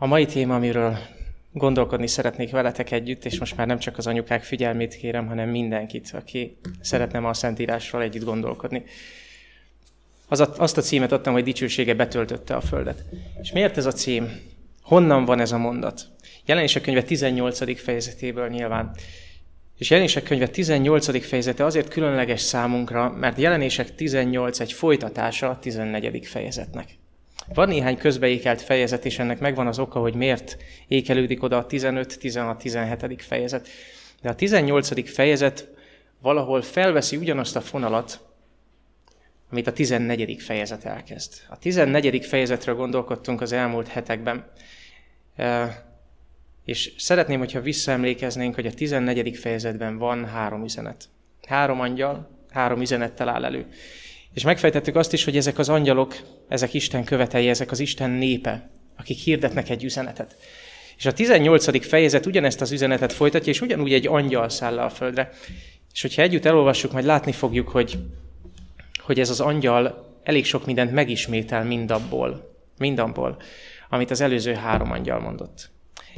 A mai téma, amiről gondolkodni szeretnék veletek együtt, és most már nem csak az anyukák figyelmét kérem, hanem mindenkit, aki szeretne ma a Szentírásról együtt gondolkodni. Az a, azt a címet adtam, hogy dicsősége betöltötte a földet. És miért ez a cím? Honnan van ez a mondat? Jelenések könyve 18. fejezetéből nyilván. És jelenések könyve 18. fejezete azért különleges számunkra, mert jelenések 18 egy folytatása a 14. fejezetnek. Van néhány közbeékelt fejezet, és ennek megvan az oka, hogy miért ékelődik oda a 15, 16, 17. fejezet. De a 18. fejezet valahol felveszi ugyanazt a fonalat, amit a 14. fejezet elkezd. A 14. fejezetről gondolkodtunk az elmúlt hetekben, és szeretném, hogyha visszaemlékeznénk, hogy a 14. fejezetben van három üzenet. Három angyal, három üzenettel áll elő. És megfejtettük azt is, hogy ezek az angyalok, ezek Isten követei, ezek az Isten népe, akik hirdetnek egy üzenetet. És a 18. fejezet ugyanezt az üzenetet folytatja, és ugyanúgy egy angyal száll a földre. És hogyha együtt elolvassuk, majd látni fogjuk, hogy, hogy ez az angyal elég sok mindent megismétel mindabból, mindabból, amit az előző három angyal mondott.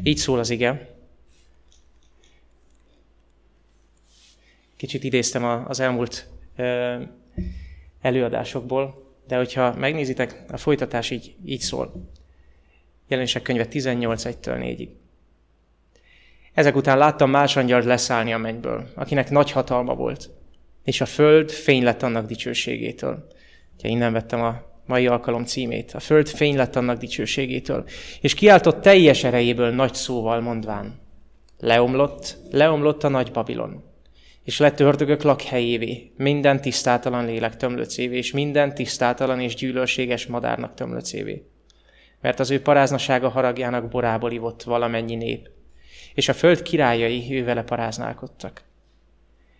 Így szól az ige. Kicsit idéztem az elmúlt előadásokból, de hogyha megnézitek, a folytatás így, így szól. Jelenések könyve 18 1 4-ig. Ezek után láttam más angyalt leszállni a mennyből, akinek nagy hatalma volt, és a föld fény lett annak dicsőségétől. Ugye innen vettem a mai alkalom címét. A föld fény lett annak dicsőségétől. És kiáltott teljes erejéből nagy szóval mondván. Leomlott, leomlott a nagy Babilon és lett ördögök lakhelyévé, minden tisztátalan lélek tömlöcévé, és minden tisztátalan és gyűlölséges madárnak tömlöcévé. Mert az ő paráznasága haragjának borából ivott valamennyi nép, és a föld királyai ő vele paráználkodtak.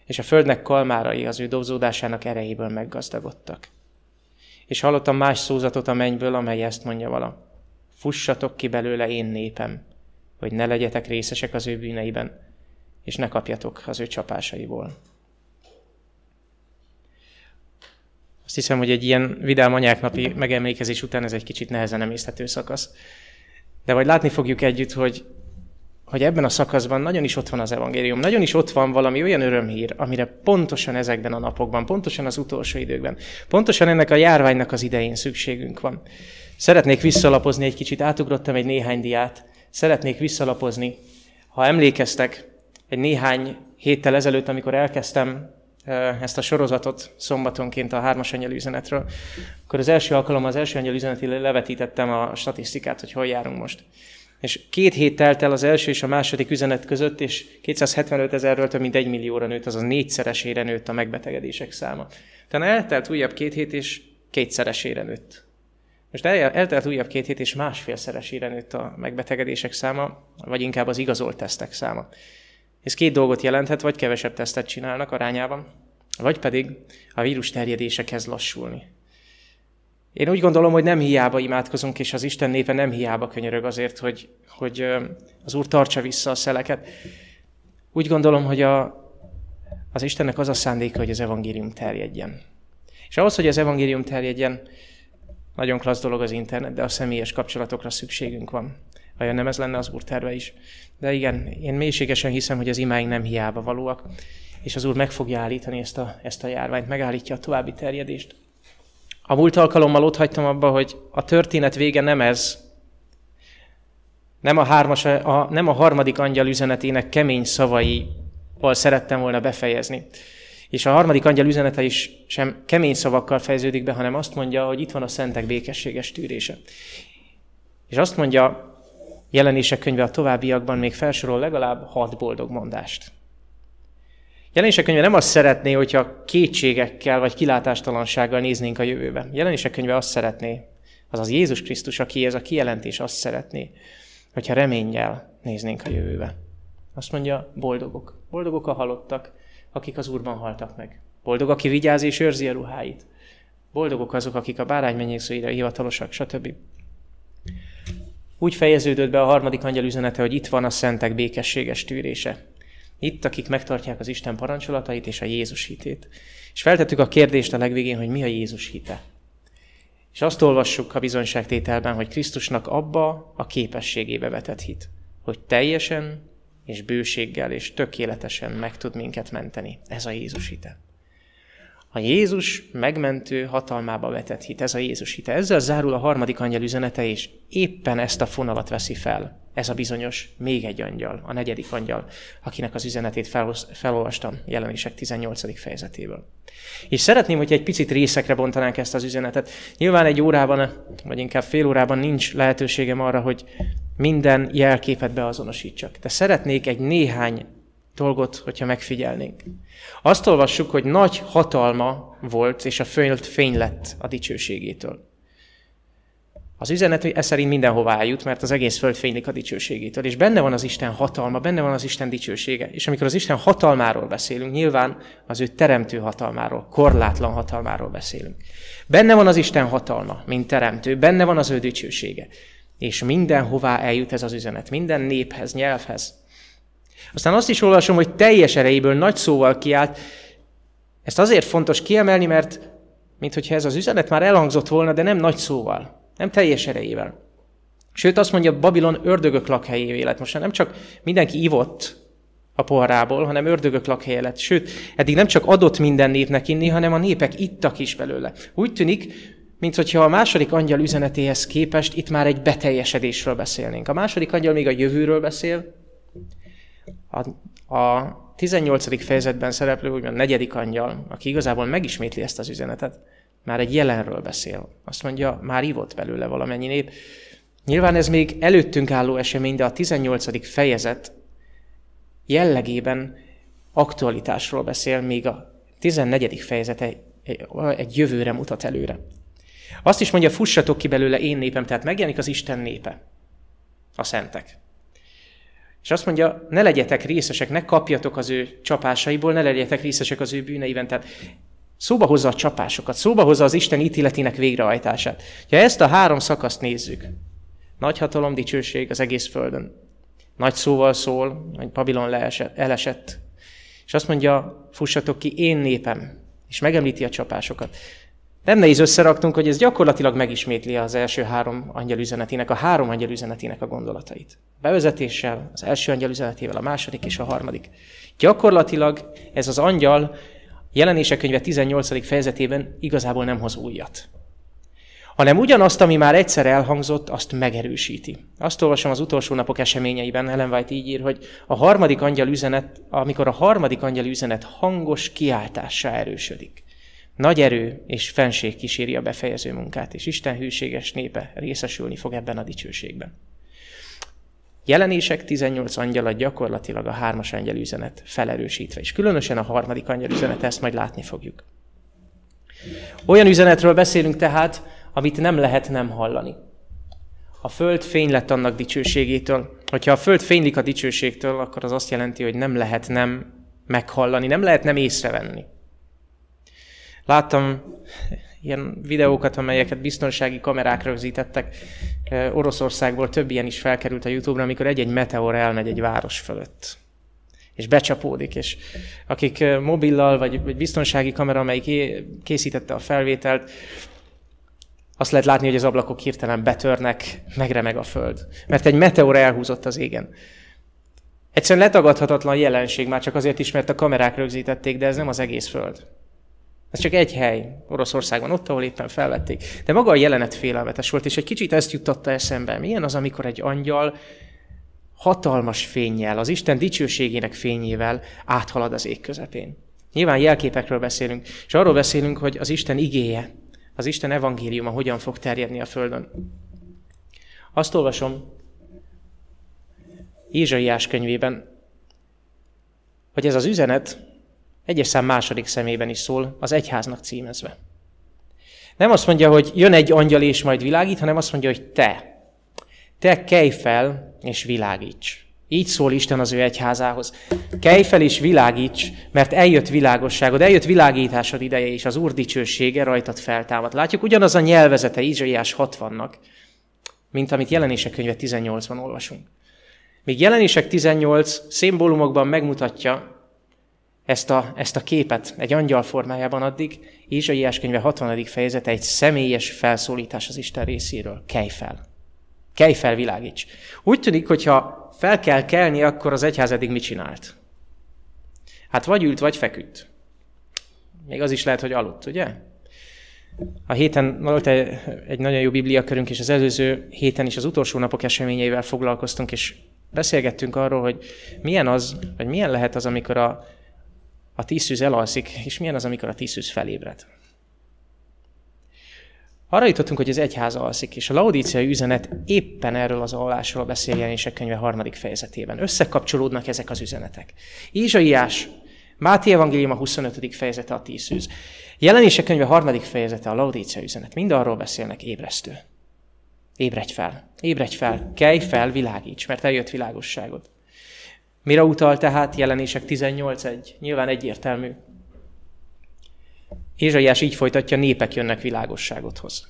És a földnek kalmárai az ő dobzódásának erejéből meggazdagodtak. És hallottam más szózatot a mennyből, amely ezt mondja vala. Fussatok ki belőle én népem, hogy ne legyetek részesek az ő bűneiben, és ne kapjatok az ő csapásaiból. Azt hiszem, hogy egy ilyen vidám anyáknapi megemlékezés után ez egy kicsit nehezen emészthető szakasz. De vagy látni fogjuk együtt, hogy, hogy ebben a szakaszban nagyon is ott van az evangélium, nagyon is ott van valami olyan örömhír, amire pontosan ezekben a napokban, pontosan az utolsó időkben, pontosan ennek a járványnak az idején szükségünk van. Szeretnék visszalapozni egy kicsit, átugrottam egy néhány diát, szeretnék visszalapozni. Ha emlékeztek, egy néhány héttel ezelőtt, amikor elkezdtem ezt a sorozatot szombatonként a hármas üzenetről, akkor az első alkalom, az első üzeneti levetítettem a statisztikát, hogy hol járunk most. És két hét telt el az első és a második üzenet között, és 275 ezerről több mint egy millióra nőtt, azaz négyszeresére nőtt a megbetegedések száma. Tehát eltelt újabb két hét, és kétszeresére nőtt. Most el, eltelt újabb két hét, és másfélszeresére nőtt a megbetegedések száma, vagy inkább az igazolt tesztek száma. Ez két dolgot jelenthet, vagy kevesebb tesztet csinálnak arányában, vagy pedig a vírus terjedése kezd lassulni. Én úgy gondolom, hogy nem hiába imádkozunk, és az Isten népe nem hiába könyörög azért, hogy, hogy az Úr tartsa vissza a szeleket. Úgy gondolom, hogy a, az Istennek az a szándéka, hogy az evangélium terjedjen. És ahhoz, hogy az evangélium terjedjen, nagyon klassz dolog az internet, de a személyes kapcsolatokra szükségünk van. Vajon nem ez lenne az Úr terve is? De igen, én mélységesen hiszem, hogy az imáink nem hiába valóak, és az Úr meg fogja állítani ezt a, ezt a járványt, megállítja a további terjedést. A múlt alkalommal ott hagytam abba, hogy a történet vége nem ez, nem a, hármas, a, nem a harmadik angyal üzenetének kemény szavaival szerettem volna befejezni. És a harmadik angyal üzenete is sem kemény szavakkal fejeződik be, hanem azt mondja, hogy itt van a szentek békességes tűrése. És azt mondja, Jelenések könyve a továbbiakban még felsorol legalább hat boldog mondást. Jelenések könyve nem azt szeretné, hogyha kétségekkel vagy kilátástalansággal néznénk a jövőbe. Jelenések könyve azt szeretné, azaz Jézus Krisztus, aki ez a kijelentés, azt szeretné, hogyha reménnyel néznénk a jövőbe. Azt mondja, boldogok. Boldogok a halottak, akik az Úrban haltak meg. Boldog, aki vigyáz és őrzi a ruháit. Boldogok azok, akik a báránymenyészőire hivatalosak, stb. Úgy fejeződött be a harmadik angyal üzenete, hogy itt van a szentek békességes tűrése. Itt, akik megtartják az Isten parancsolatait és a Jézus hitét. És feltettük a kérdést a legvégén, hogy mi a Jézus hite. És azt olvassuk a bizonyságtételben, hogy Krisztusnak abba a képességébe vetett hit, hogy teljesen és bőséggel és tökéletesen meg tud minket menteni. Ez a Jézus hite. A Jézus megmentő hatalmába vetett hit, ez a Jézus hite. Ezzel zárul a harmadik angyal üzenete, és éppen ezt a fonalat veszi fel. Ez a bizonyos még egy angyal, a negyedik angyal, akinek az üzenetét fel, felolvastam jelenések 18. fejezetéből. És szeretném, hogy egy picit részekre bontanánk ezt az üzenetet. Nyilván egy órában, vagy inkább fél órában nincs lehetőségem arra, hogy minden jelképet beazonosítsak. De szeretnék egy néhány dolgot, hogyha megfigyelnénk. Azt olvassuk, hogy nagy hatalma volt, és a föld fény lett a dicsőségétől. Az üzenet ez szerint mindenhová eljut, mert az egész föld fénylik a dicsőségétől, és benne van az Isten hatalma, benne van az Isten dicsősége. És amikor az Isten hatalmáról beszélünk, nyilván az ő teremtő hatalmáról, korlátlan hatalmáról beszélünk. Benne van az Isten hatalma, mint teremtő, benne van az ő dicsősége. És mindenhová eljut ez az üzenet, minden néphez, nyelvhez. Aztán azt is olvasom, hogy teljes erejéből nagy szóval kiállt. Ezt azért fontos kiemelni, mert mintha ez az üzenet már elhangzott volna, de nem nagy szóval, nem teljes erejével. Sőt, azt mondja, Babilon ördögök lakhelyévé lett. Most nem csak mindenki ivott a poharából, hanem ördögök lakhelye lett. Sőt, eddig nem csak adott minden népnek inni, hanem a népek ittak is belőle. Úgy tűnik, mint hogyha a második angyal üzenetéhez képest itt már egy beteljesedésről beszélnénk. A második angyal még a jövőről beszél, a, a 18. fejezetben szereplő, úgymond negyedik angyal, aki igazából megismétli ezt az üzenetet, már egy jelenről beszél. Azt mondja, már ivott belőle valamennyi nép. Nyilván ez még előttünk álló esemény, de a 18. fejezet jellegében aktualitásról beszél, míg a 14. fejezete egy jövőre mutat előre. Azt is mondja, fussatok ki belőle én népem, tehát megjelenik az Isten népe, a szentek. És azt mondja, ne legyetek részesek, ne kapjatok az ő csapásaiból, ne legyetek részesek az ő bűneiben. Tehát szóba hozza a csapásokat, szóba hozza az Isten ítéletének végrehajtását. Ha ezt a három szakaszt nézzük, nagy hatalom, dicsőség az egész földön. Nagy szóval szól, hogy Babilon leesett, elesett. És azt mondja, fussatok ki, én népem. És megemlíti a csapásokat. Nem nehéz összeraktunk, hogy ez gyakorlatilag megismétli az első három angyal üzenetének, a három angyal üzenetének a gondolatait. Bevezetéssel, az első angyal üzenetével, a második és a harmadik. Gyakorlatilag ez az angyal jelenések könyve 18. fejezetében igazából nem hoz újat. Hanem ugyanazt, ami már egyszer elhangzott, azt megerősíti. Azt olvasom az utolsó napok eseményeiben, Ellen White így ír, hogy a harmadik angyal üzenet, amikor a harmadik angyal üzenet hangos kiáltássá erősödik. Nagy erő és fenség kíséri a befejező munkát, és Isten hűséges népe részesülni fog ebben a dicsőségben. Jelenések 18 angyala gyakorlatilag a hármas angyal üzenet felerősítve, és különösen a harmadik angyal üzenet, ezt majd látni fogjuk. Olyan üzenetről beszélünk tehát, amit nem lehet nem hallani. A föld fény lett annak dicsőségétől. Hogyha a föld fénylik a dicsőségtől, akkor az azt jelenti, hogy nem lehet nem meghallani, nem lehet nem észrevenni. Láttam ilyen videókat, amelyeket biztonsági kamerák rögzítettek. Oroszországból több ilyen is felkerült a Youtube-ra, amikor egy-egy meteor elmegy egy város fölött és becsapódik, és akik mobillal, vagy, biztonsági kamera, amelyik készítette a felvételt, azt lehet látni, hogy az ablakok hirtelen betörnek, megremeg a föld. Mert egy meteor elhúzott az égen. Egyszerűen letagadhatatlan jelenség, már csak azért is, mert a kamerák rögzítették, de ez nem az egész föld. Ez csak egy hely Oroszországban, ott, ahol éppen felvették. De maga a jelenet félelmetes volt, és egy kicsit ezt juttatta eszembe. Milyen az, amikor egy angyal hatalmas fényjel, az Isten dicsőségének fényével áthalad az ég közepén. Nyilván jelképekről beszélünk, és arról beszélünk, hogy az Isten igéje, az Isten evangéliuma hogyan fog terjedni a Földön. Azt olvasom Ézsaiás könyvében, hogy ez az üzenet egyes szám második szemében is szól, az egyháznak címezve. Nem azt mondja, hogy jön egy angyal és majd világít, hanem azt mondja, hogy te. Te kelj fel és világíts. Így szól Isten az ő egyházához. Kelj fel és világíts, mert eljött világosságod, eljött világításod ideje, és az Úr dicsősége rajtad feltámad. Látjuk, ugyanaz a nyelvezete Izsaiás 60-nak, mint amit jelenések könyve 18-ban olvasunk. Míg jelenések 18 szimbólumokban megmutatja, ezt a, ezt a képet egy angyal formájában addig, Ézsaiás könyve 60. fejezete egy személyes felszólítás az Isten részéről. Kelj fel! Kelj fel, világíts! Úgy tűnik, hogyha fel kell kelni, akkor az egyház eddig mit csinált? Hát vagy ült, vagy feküdt. Még az is lehet, hogy aludt, ugye? A héten volt egy nagyon jó bibliakörünk, és az előző héten is az utolsó napok eseményeivel foglalkoztunk, és beszélgettünk arról, hogy milyen az, vagy milyen lehet az, amikor a, a tízszűz elalszik, és milyen az, amikor a tízszűz felébred. Arra jutottunk, hogy az egyház alszik, és a laudíciai üzenet éppen erről az alásról beszél jelenések könyve harmadik fejezetében. Összekapcsolódnak ezek az üzenetek. Ézsaiás, Máté Evangélium a 25. fejezete a tízszűz. Jelenések könyve harmadik fejezete a laudícia üzenet. Mind arról beszélnek ébresztő. Ébredj fel, ébredj fel, kelj fel, világíts, mert eljött világosságod. Mire utal tehát jelenések 18.1? Nyilván egyértelmű. Ézsaiás így folytatja, népek jönnek világosságodhoz.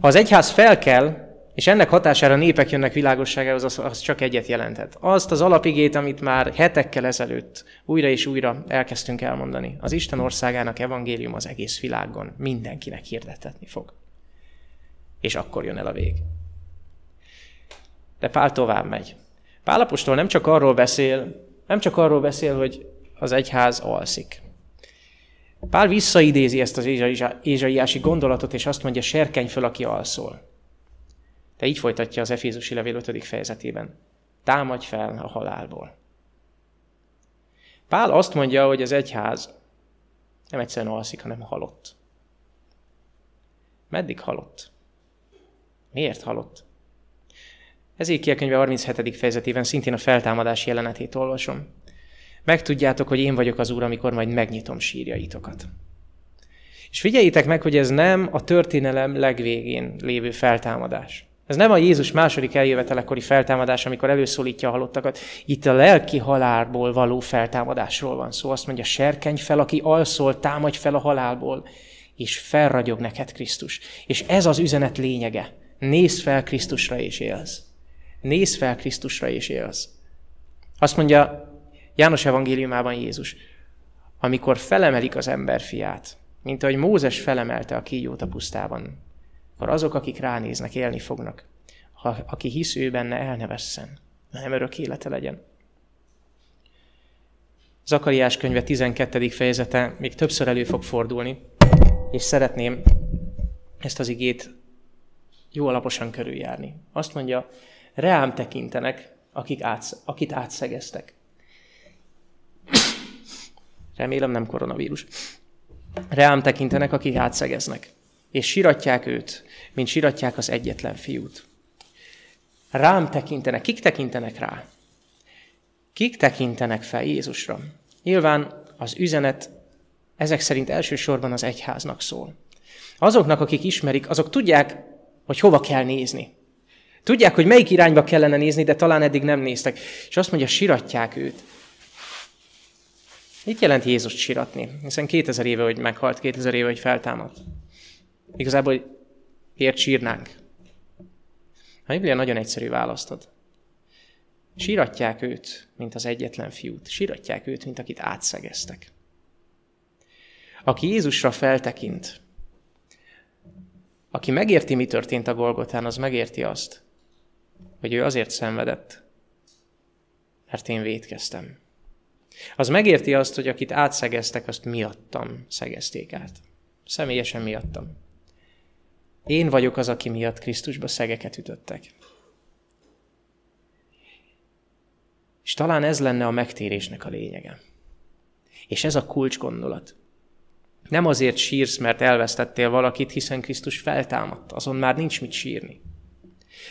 Ha az egyház felkel, és ennek hatására népek jönnek világosságához, az, az csak egyet jelentett. Azt az alapigét, amit már hetekkel ezelőtt újra és újra elkezdtünk elmondani. Az Isten országának evangélium az egész világon mindenkinek hirdetetni fog. És akkor jön el a vég. De Pál tovább megy. Pálapostól nem csak arról beszél, nem csak arról beszél, hogy az egyház alszik. Pál visszaidézi ezt az ézsaiási gondolatot, és azt mondja, serkenj föl, aki alszol. De így folytatja az Efézusi levél 5. fejezetében. Támadj fel a halálból. Pál azt mondja, hogy az egyház nem egyszerűen alszik, hanem halott. Meddig halott? Miért halott? Ezékiel könyve 37. fejezetében szintén a feltámadás jelenetét olvasom. Megtudjátok, hogy én vagyok az Úr, amikor majd megnyitom sírjaitokat. És figyeljétek meg, hogy ez nem a történelem legvégén lévő feltámadás. Ez nem a Jézus második eljövetelekori feltámadás, amikor előszólítja a halottakat. Itt a lelki halálból való feltámadásról van szó. Azt mondja, serkenj fel, aki alszol, támadj fel a halálból, és felragyog neked Krisztus. És ez az üzenet lényege. Nézz fel Krisztusra és élsz. Nézz fel Krisztusra és élsz. Azt mondja János evangéliumában Jézus, amikor felemelik az emberfiát, mint ahogy Mózes felemelte a kígyót a pusztában, akkor azok, akik ránéznek, élni fognak. Ha, aki hisz ő benne, el ne vesszen, hanem örök élete legyen. Zakariás könyve 12. fejezete még többször elő fog fordulni, és szeretném ezt az igét jó alaposan körüljárni. Azt mondja, reám tekintenek, akik átsz, akit átszegeztek. Remélem nem koronavírus. Reám tekintenek, akik átszegeznek, és siratják őt, mint siratják az egyetlen fiút. Rám tekintenek. Kik tekintenek rá? Kik tekintenek fel Jézusra? Nyilván az üzenet ezek szerint elsősorban az egyháznak szól. Azoknak, akik ismerik, azok tudják, hogy hova kell nézni. Tudják, hogy melyik irányba kellene nézni, de talán eddig nem néztek. És azt mondja, siratják őt. Mit jelent Jézust siratni? Hiszen 2000 éve, hogy meghalt, 2000 éve, hogy feltámadt. Igazából miért sírnánk? A Biblia nagyon egyszerű választod. Síratják őt, mint az egyetlen fiút. Síratják őt, mint akit átszegeztek. Aki Jézusra feltekint, aki megérti, mi történt a Golgotán, az megérti azt, hogy ő azért szenvedett, mert én védkeztem. Az megérti azt, hogy akit átszegeztek, azt miattam szegezték át. Személyesen miattam. Én vagyok az, aki miatt Krisztusba szegeket ütöttek. És talán ez lenne a megtérésnek a lényege. És ez a kulcs gondolat. Nem azért sírsz, mert elvesztettél valakit, hiszen Krisztus feltámadt, azon már nincs mit sírni.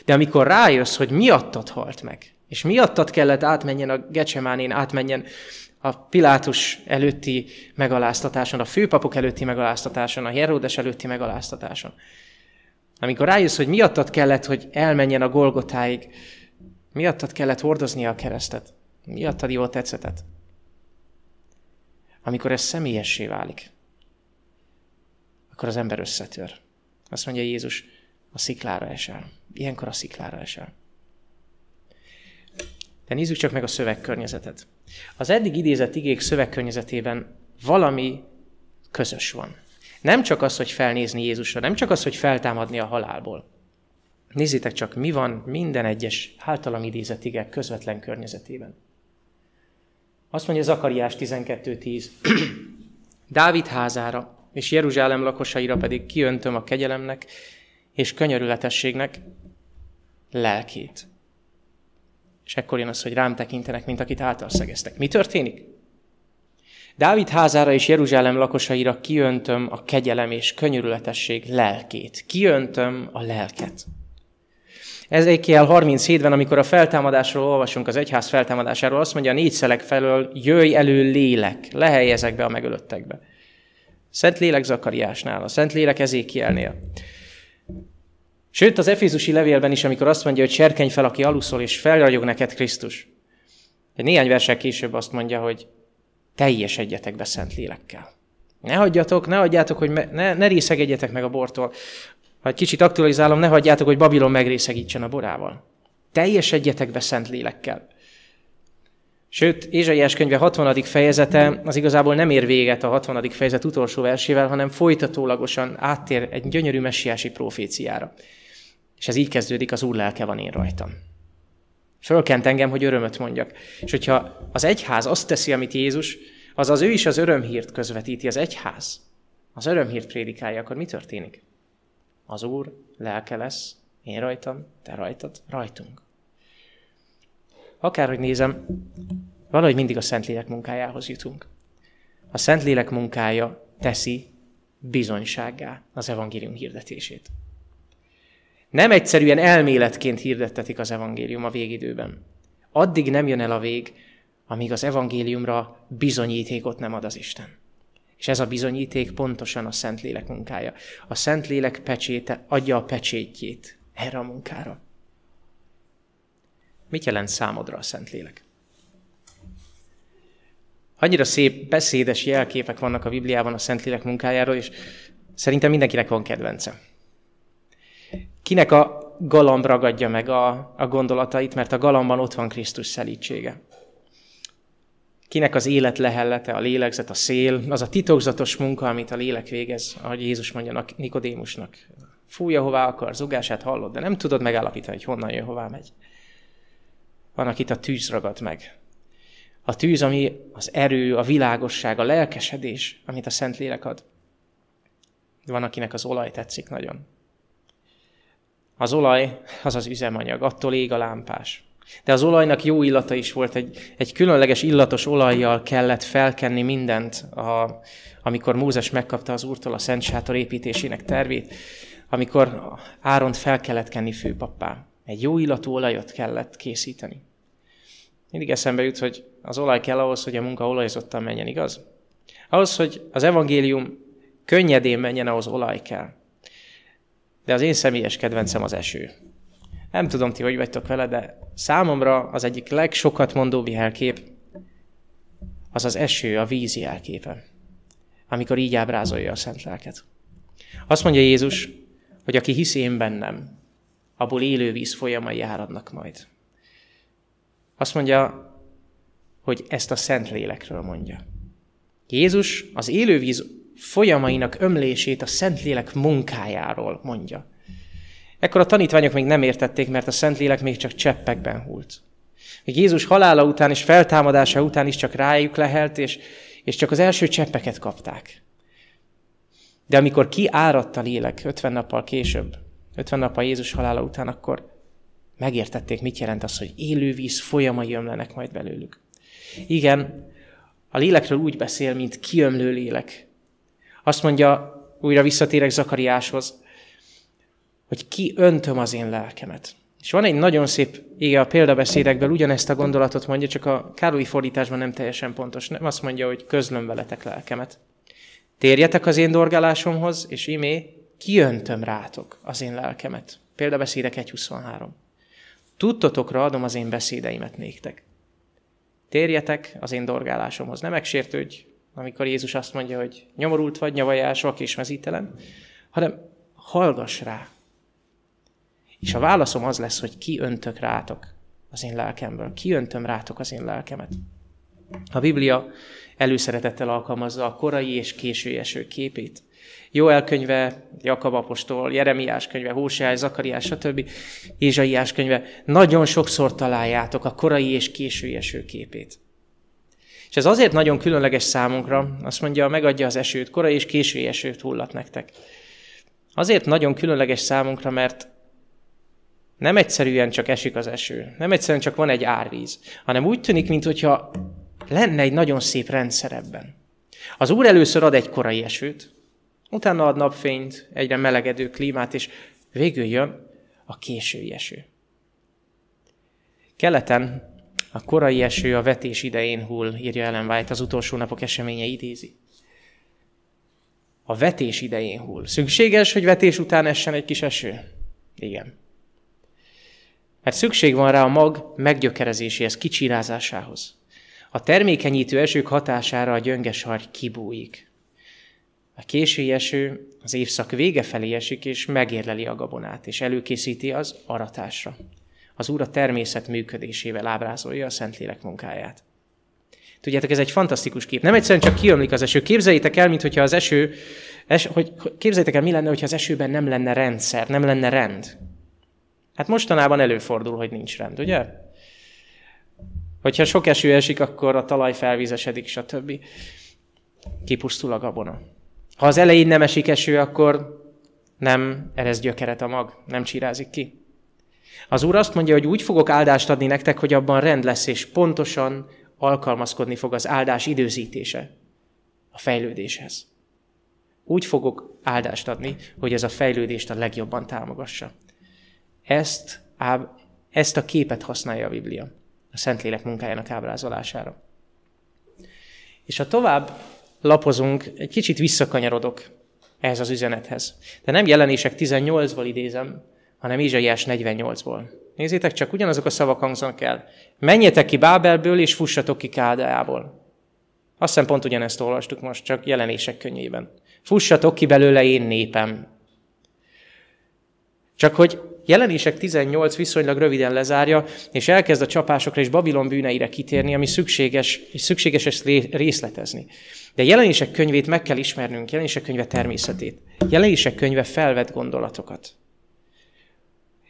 De amikor rájössz, hogy miattad halt meg, és miattad kellett átmenjen a Gecsemánén, átmenjen a Pilátus előtti megaláztatáson, a főpapok előtti megaláztatáson, a Heródes előtti megaláztatáson. Amikor rájössz, hogy miattad kellett, hogy elmenjen a Golgotáig, miattad kellett hordoznia a keresztet, miattad jó tetszetet. Amikor ez személyessé válik, akkor az ember összetör. Azt mondja Jézus, a sziklára esel. Ilyenkor a sziklára esel. De nézzük csak meg a szövegkörnyezetet. Az eddig idézett igék szövegkörnyezetében valami közös van. Nem csak az, hogy felnézni Jézusra, nem csak az, hogy feltámadni a halálból. Nézzétek csak, mi van minden egyes általam idézett igek közvetlen környezetében. Azt mondja Zakariás 12.10. Dávid házára és Jeruzsálem lakosaira pedig kiöntöm a kegyelemnek és könyörületességnek lelkét. És ekkor jön az, hogy rám tekintenek, mint akit általszegeztek. Mi történik? Dávid házára és Jeruzsálem lakosaira kiöntöm a kegyelem és könyörületesség lelkét. Kiöntöm a lelket. Ezékiel 37-ben, amikor a feltámadásról olvasunk, az egyház feltámadásáról, azt mondja a négy szelek felől, jöjj elő lélek, lehelj ezekbe a megölöttekbe. Szent lélek Zakariásnál, a Szent lélek Ezékielnél. Sőt, az Efézusi levélben is, amikor azt mondja, hogy serkenj fel, aki aluszol, és felragyog neked Krisztus. Egy néhány versek később azt mondja, hogy teljesedjetek be Szent lélekkel. Ne hagyjatok, ne hagyjátok, hogy me, ne, ne részegedjetek meg a bortól. Ha egy kicsit aktualizálom, ne hagyjátok, hogy Babilon megrészegítsen a borával. Teljesedjetek be Szent lélekkel. Sőt, Ézsaiás könyve 60. fejezete az igazából nem ér véget a 60. fejezet utolsó versével, hanem folytatólagosan áttér egy gyönyörű messiási proféciára. És ez így kezdődik, az Úr lelke van én rajtam. Fölkent engem, hogy örömöt mondjak. És hogyha az egyház azt teszi, amit Jézus, az az ő is az örömhírt közvetíti, az egyház, az örömhírt prédikálja, akkor mi történik? Az Úr lelke lesz, én rajtam, te rajtad, rajtunk. Akárhogy nézem, valahogy mindig a Szentlélek munkájához jutunk. A Szentlélek munkája teszi bizonysággá az evangélium hirdetését. Nem egyszerűen elméletként hirdettetik az evangélium a végidőben. Addig nem jön el a vég, amíg az evangéliumra bizonyítékot nem ad az Isten. És ez a bizonyíték pontosan a Szentlélek munkája. A Szentlélek pecséte adja a pecsétjét erre a munkára. Mit jelent számodra a Szentlélek? Annyira szép, beszédes jelképek vannak a Bibliában a Szentlélek munkájáról, és szerintem mindenkinek van kedvence. Kinek a galamb ragadja meg a, a gondolatait, mert a galamban ott van Krisztus szelítsége. Kinek az élet lehellete, a lélegzet, a szél, az a titokzatos munka, amit a lélek végez, ahogy Jézus mondja Nikodémusnak. Fújja, hová akar, zugását hallod, de nem tudod megállapítani, hogy honnan jön, hová megy. Van, akit a tűz ragad meg. A tűz, ami az erő, a világosság, a lelkesedés, amit a Szentlélek ad. Van, akinek az olaj tetszik nagyon. Az olaj az az üzemanyag, attól ég a lámpás. De az olajnak jó illata is volt, egy, egy különleges illatos olajjal kellett felkenni mindent, a, amikor Mózes megkapta az úrtól a Szent Sátor építésének tervét, amikor Áront fel kellett kenni főpappá. Egy jó illatú olajat kellett készíteni. Mindig eszembe jut, hogy az olaj kell ahhoz, hogy a munka olajzottan menjen, igaz? Ahhoz, hogy az evangélium könnyedén menjen, ahhoz olaj kell. De az én személyes kedvencem az eső. Nem tudom ti, hogy vagytok vele, de számomra az egyik legsokat mondó jelkép az az eső, a víz jelképe, amikor így ábrázolja a szent lelket. Azt mondja Jézus, hogy aki hisz én bennem, abból élő víz folyamai áradnak majd. Azt mondja, hogy ezt a szent lélekről mondja. Jézus az élővíz folyamainak ömlését a Szentlélek munkájáról mondja. Ekkor a tanítványok még nem értették, mert a Szentlélek még csak cseppekben hult. Még Jézus halála után és feltámadása után is csak rájuk lehelt, és, és csak az első cseppeket kapták. De amikor kiáradt a lélek 50 nappal később, 50 nappal Jézus halála után, akkor megértették, mit jelent az, hogy élővíz folyamai ömlenek majd belőlük. Igen, a lélekről úgy beszél, mint kiömlő lélek. Azt mondja, újra visszatérek Zakariáshoz, hogy ki öntöm az én lelkemet. És van egy nagyon szép ége a példabeszédekből, ugyanezt a gondolatot mondja, csak a Károlyi fordításban nem teljesen pontos. Nem azt mondja, hogy közlöm veletek lelkemet. Térjetek az én dorgálásomhoz, és imé kiöntöm rátok az én lelkemet. Példabeszédek 1.23. Tudtotokra adom az én beszédeimet néktek. Térjetek az én dorgálásomhoz. Nem megsértődj, amikor Jézus azt mondja, hogy nyomorult vagy, nyavajás, vak és mezítelen, hanem hallgass rá. És a válaszom az lesz, hogy ki öntök rátok az én lelkemből. Kiöntöm rátok az én lelkemet. A Biblia előszeretettel alkalmazza a korai és késői eső képét. Jó elkönyve, Jakab apostol, Jeremiás könyve, Hóseás, Zakariás, stb. Ézsaiás könyve, nagyon sokszor találjátok a korai és késői eső képét. És ez azért nagyon különleges számunkra, azt mondja, megadja az esőt, korai és késői esőt hullat nektek. Azért nagyon különleges számunkra, mert nem egyszerűen csak esik az eső, nem egyszerűen csak van egy árvíz, hanem úgy tűnik, mintha lenne egy nagyon szép rendszer ebben. Az Úr először ad egy korai esőt, utána ad napfényt, egyre melegedő klímát, és végül jön a késői eső. Keleten a korai eső a vetés idején hull, írja Ellen White, az utolsó napok eseménye idézi. A vetés idején hull. Szükséges, hogy vetés után essen egy kis eső? Igen. Mert szükség van rá a mag meggyökerezéséhez, kicsirázásához. A termékenyítő esők hatására a gyönge sarj kibújik. A késői eső az évszak vége felé esik, és megérleli a gabonát, és előkészíti az aratásra. Az Úr a természet működésével ábrázolja a Szentlélek munkáját. Tudjátok, ez egy fantasztikus kép. Nem egyszerűen csak kiömlik az eső. Képzeljétek el, mintha az eső, es, hogy, képzeljétek el, mi lenne, hogyha az esőben nem lenne rendszer, nem lenne rend. Hát mostanában előfordul, hogy nincs rend, ugye? Hogyha sok eső esik, akkor a talaj felvízesedik, stb. Kipusztul a gabona. Ha az elején nem esik eső, akkor nem erez gyökeret a mag, nem csirázik ki. Az Úr azt mondja, hogy úgy fogok áldást adni nektek, hogy abban rend lesz, és pontosan alkalmazkodni fog az áldás időzítése a fejlődéshez. Úgy fogok áldást adni, hogy ez a fejlődést a legjobban támogassa. Ezt, ezt a képet használja a Biblia a Szentlélek munkájának ábrázolására. És ha tovább lapozunk, egy kicsit visszakanyarodok ehhez az üzenethez. De nem jelenések 18-ból idézem, hanem Izsaiás 48-ból. Nézzétek csak, ugyanazok a szavak hangzanak el. Menjetek ki Bábelből, és fussatok ki Kádeából. Azt hiszem pont ugyanezt olvastuk most, csak jelenések könnyében. Fussatok ki belőle én népem. Csak hogy jelenések 18 viszonylag röviden lezárja, és elkezd a csapásokra és Babilon bűneire kitérni, ami szükséges, és szükséges ezt részletezni. De jelenések könyvét meg kell ismernünk, jelenések könyve természetét. Jelenések könyve felvet gondolatokat.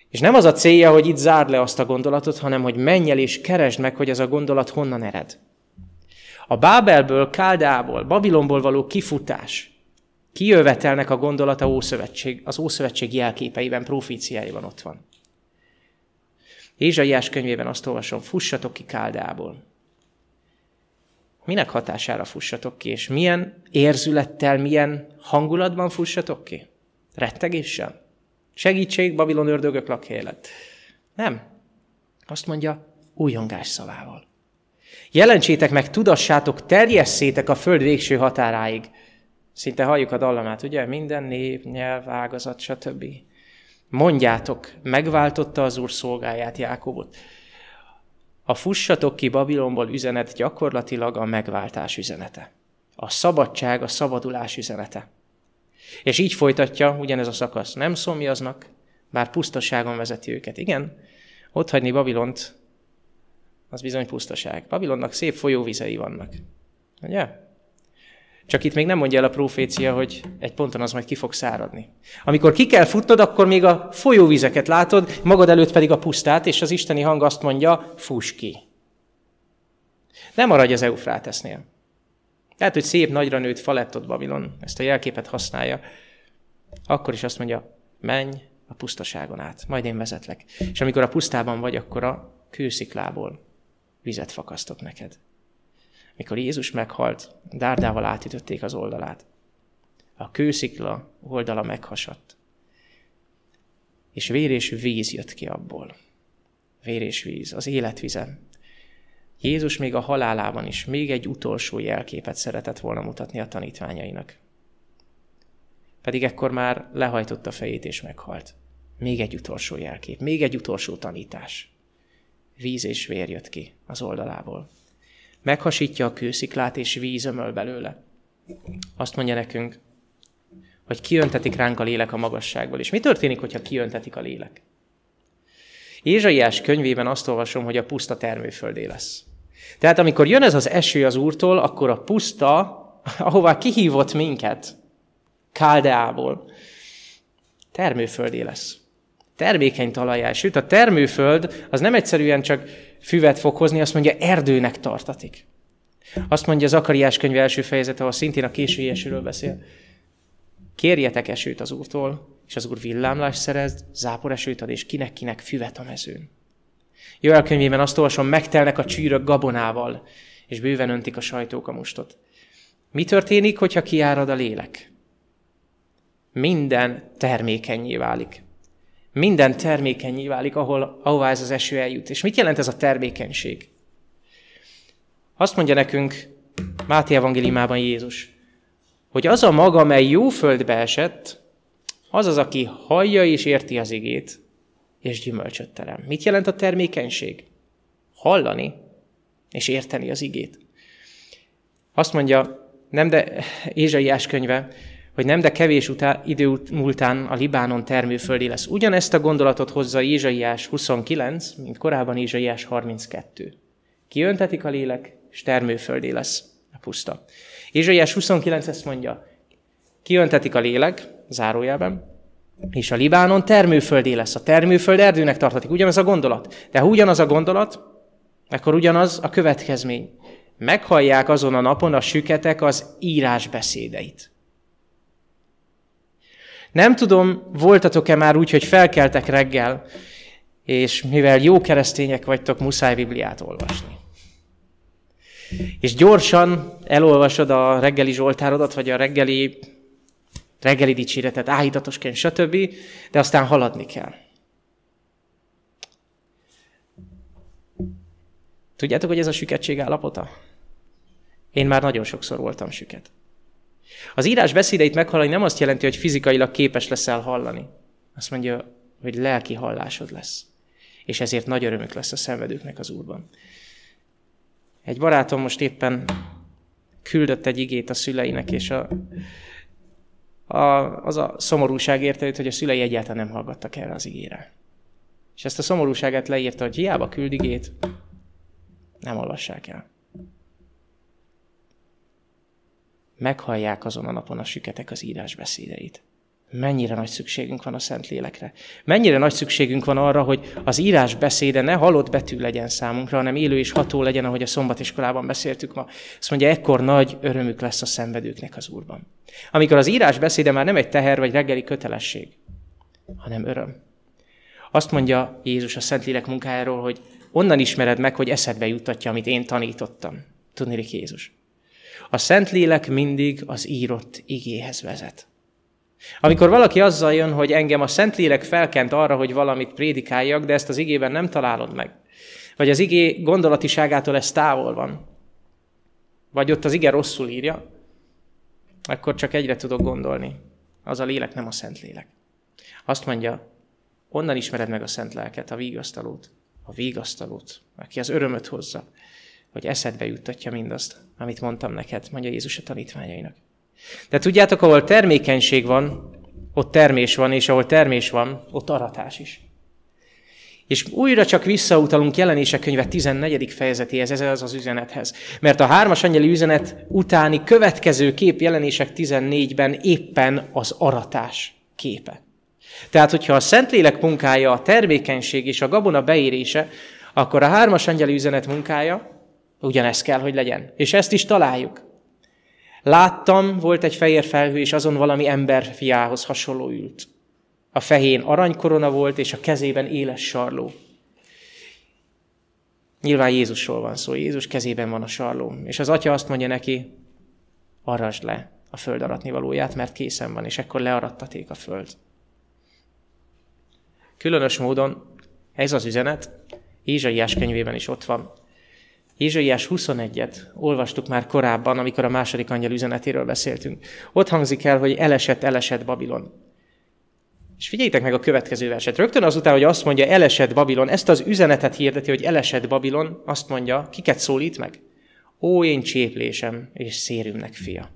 És nem az a célja, hogy itt zárd le azt a gondolatot, hanem hogy menj el és keresd meg, hogy ez a gondolat honnan ered. A Bábelből, Káldából, Babilonból való kifutás, kijövetelnek a gondolata Ószövetség, az Ószövetség jelképeiben, profíciáiban ott van. Ézsaiás könyvében azt olvasom, fussatok ki Káldából. Minek hatására fussatok ki, és milyen érzülettel, milyen hangulatban fussatok ki? Rettegéssel? Segítség, Babilon ördögök lakhelyet. Nem. Azt mondja, újongás szavával. Jelentsétek meg, tudassátok, terjesszétek a föld végső határáig. Szinte halljuk a dallamát, ugye? Minden nép, nyelv, ágazat, stb. Mondjátok, megváltotta az Úr szolgáját, Jákobot. A fussatok ki Babilonból üzenet gyakorlatilag a megváltás üzenete. A szabadság, a szabadulás üzenete. És így folytatja ugyanez a szakasz. Nem szomjaznak, bár pusztaságon vezeti őket. Igen, ott hagyni Babilont, az bizony pusztaság. Babilonnak szép folyóvizei vannak. Ugye? Csak itt még nem mondja el a profécia, hogy egy ponton az majd ki fog száradni. Amikor ki kell futnod, akkor még a folyóvizeket látod, magad előtt pedig a pusztát, és az isteni hang azt mondja, fuss ki. Nem maradj az Eufrátesznél. Lehet, hogy szép, nagyra nőtt falettot Babilon, ezt a jelképet használja. Akkor is azt mondja, menj a pusztaságon át, majd én vezetlek. És amikor a pusztában vagy, akkor a kősziklából vizet fakasztok neked. Mikor Jézus meghalt, dárdával átütötték az oldalát. A kőszikla oldala meghasadt. És vér és víz jött ki abból. Vér és víz, az életvize. Jézus még a halálában is még egy utolsó jelképet szeretett volna mutatni a tanítványainak. Pedig ekkor már lehajtotta fejét és meghalt. Még egy utolsó jelkép, még egy utolsó tanítás. Víz és vér jött ki az oldalából meghasítja a kősziklát, és víz ömöl belőle. Azt mondja nekünk, hogy kiöntetik ránk a lélek a magasságból. És mi történik, hogyha kiöntetik a lélek? Ézsaiás könyvében azt olvasom, hogy a puszta termőföldé lesz. Tehát amikor jön ez az eső az Úrtól, akkor a puszta, ahová kihívott minket, Káldeából, termőföldé lesz. Termékeny talajá. Sőt, a termőföld az nem egyszerűen csak füvet fog hozni, azt mondja, erdőnek tartatik. Azt mondja az Akariás könyv első fejezete, ahol szintén a késői esőről beszél. Kérjetek esőt az Úrtól, és az Úr villámlás szerez, zápor esőt ad, és kinek-kinek füvet a mezőn. Joel könyvében azt olvasom, megtelnek a csűrök gabonával, és bőven öntik a sajtók a mustot. Mi történik, hogyha kiárad a lélek? Minden termékenyé válik. Minden termékenyé válik, ahol, ahová ez az eső eljut. És mit jelent ez a termékenység? Azt mondja nekünk Máté evangéliumában Jézus, hogy az a maga, mely jó földbe esett, az az, aki hallja és érti az igét, és gyümölcsöt terem. Mit jelent a termékenység? Hallani és érteni az igét. Azt mondja, nem de Ézsaiás könyve, hogy nem de kevés utá, idő múltán a Libánon termőföldi lesz. Ugyanezt a gondolatot hozza Ézsaiás 29, mint korábban Ézsaiás 32. Kiöntetik a lélek, és termőföldé lesz a puszta. Ézsaiás 29 ezt mondja, kiöntetik a lélek, zárójelben, és a Libánon termőföldé lesz. A termőföld erdőnek tartatik. Ugyanaz a gondolat. De ha ugyanaz a gondolat, akkor ugyanaz a következmény. Meghallják azon a napon a süketek az írás beszédeit. Nem tudom, voltatok-e már úgy, hogy felkeltek reggel, és mivel jó keresztények vagytok, muszáj Bibliát olvasni. És gyorsan elolvasod a reggeli zsoltárodat, vagy a reggeli reggeli dicséretet, áhítatos könyv, stb., de aztán haladni kell. Tudjátok, hogy ez a süketség állapota? Én már nagyon sokszor voltam süket. Az írás beszédeit meghallani nem azt jelenti, hogy fizikailag képes leszel hallani. Azt mondja, hogy lelki hallásod lesz. És ezért nagy örömük lesz a szenvedőknek az Úrban. Egy barátom most éppen küldött egy igét a szüleinek, és a, a, az a szomorúság érte hogy a szülei egyáltalán nem hallgattak erre az igére. És ezt a szomorúságát leírta, hogy hiába küld igét, nem olvassák el. Meghallják azon a napon a süketek az írás beszédeit. Mennyire nagy szükségünk van a Szent Lélekre. Mennyire nagy szükségünk van arra, hogy az írás beszéde ne halott betű legyen számunkra, hanem élő és ható legyen, ahogy a szombatiskolában beszéltük ma. Azt mondja, ekkor nagy örömük lesz a szenvedőknek az Úrban. Amikor az írás beszéde már nem egy teher vagy reggeli kötelesség, hanem öröm. Azt mondja Jézus a Szentlélek munkájáról, hogy onnan ismered meg, hogy eszedbe juttatja, amit én tanítottam. Tudnélik Jézus. A Szentlélek mindig az írott igéhez vezet. Amikor valaki azzal jön, hogy engem a Szentlélek felkent arra, hogy valamit prédikáljak, de ezt az igében nem találod meg, vagy az igé gondolatiságától ez távol van, vagy ott az ige rosszul írja, akkor csak egyre tudok gondolni. Az a lélek nem a Szentlélek. Azt mondja, onnan ismered meg a Szent Lelket, a vigasztalót, a vigasztalót, aki az örömöt hozza, hogy eszedbe juttatja mindazt, amit mondtam neked, mondja Jézus a tanítványainak. De tudjátok, ahol termékenység van, ott termés van, és ahol termés van, ott aratás is. És újra csak visszautalunk jelenések könyve 14. fejezetéhez, ez az az üzenethez. Mert a hármas angyeli üzenet utáni következő kép jelenések 14-ben éppen az aratás képe. Tehát, hogyha a Szentlélek munkája a termékenység és a gabona beérése, akkor a hármas angyeli üzenet munkája ugyanez kell, hogy legyen. És ezt is találjuk. Láttam, volt egy fehér felhő, és azon valami ember fiához hasonló ült. A fehén aranykorona volt, és a kezében éles sarló. Nyilván Jézusról van szó, Jézus kezében van a sarló. És az atya azt mondja neki, arasd le a föld aratni valóját, mert készen van, és ekkor learattaték a föld. Különös módon ez az üzenet Ézsaiás könyvében is ott van. Ézsaiás 21-et olvastuk már korábban, amikor a második angyal üzenetéről beszéltünk. Ott hangzik el, hogy elesett, elesett Babilon. És figyeljétek meg a következő verset. Rögtön azután, hogy azt mondja, elesett Babilon, ezt az üzenetet hirdeti, hogy elesett Babilon, azt mondja, kiket szólít meg? Ó, én cséplésem és szérümnek fia.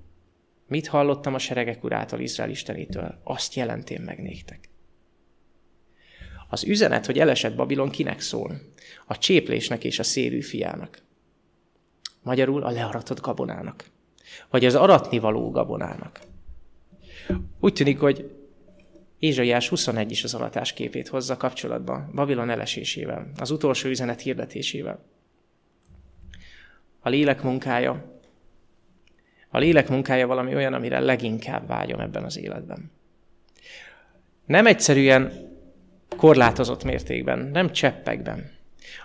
Mit hallottam a seregek urától, Izrael istenétől? Azt jelentém meg néktek. Az üzenet, hogy elesett Babilon kinek szól? A cséplésnek és a szérű fiának. Magyarul a learatott gabonának. Vagy az aratnivaló gabonának. Úgy tűnik, hogy Ézsaiás 21 is az alatás képét hozza kapcsolatba Babilon elesésével, az utolsó üzenet hirdetésével. A lélek munkája, a lélek munkája valami olyan, amire leginkább vágyom ebben az életben. Nem egyszerűen korlátozott mértékben, nem cseppekben,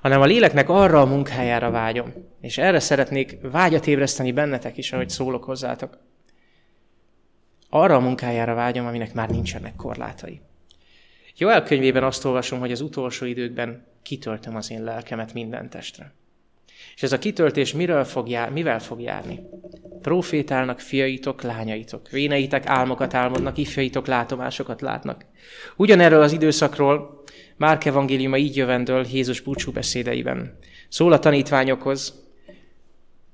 hanem a léleknek arra a munkájára vágyom, és erre szeretnék vágyat ébreszteni bennetek is, ahogy szólok hozzátok. Arra a munkájára vágyom, aminek már nincsenek korlátai. Jó elkönyvében azt olvasom, hogy az utolsó időkben kitöltöm az én lelkemet minden testre. És ez a kitöltés miről fog jár, mivel fog járni? Profétálnak fiaitok, lányaitok, véneitek álmokat álmodnak, ifjaitok látomásokat látnak. Ugyanerről az időszakról Márk evangéliuma így jövendől Jézus búcsú beszédeiben. Szól a tanítványokhoz,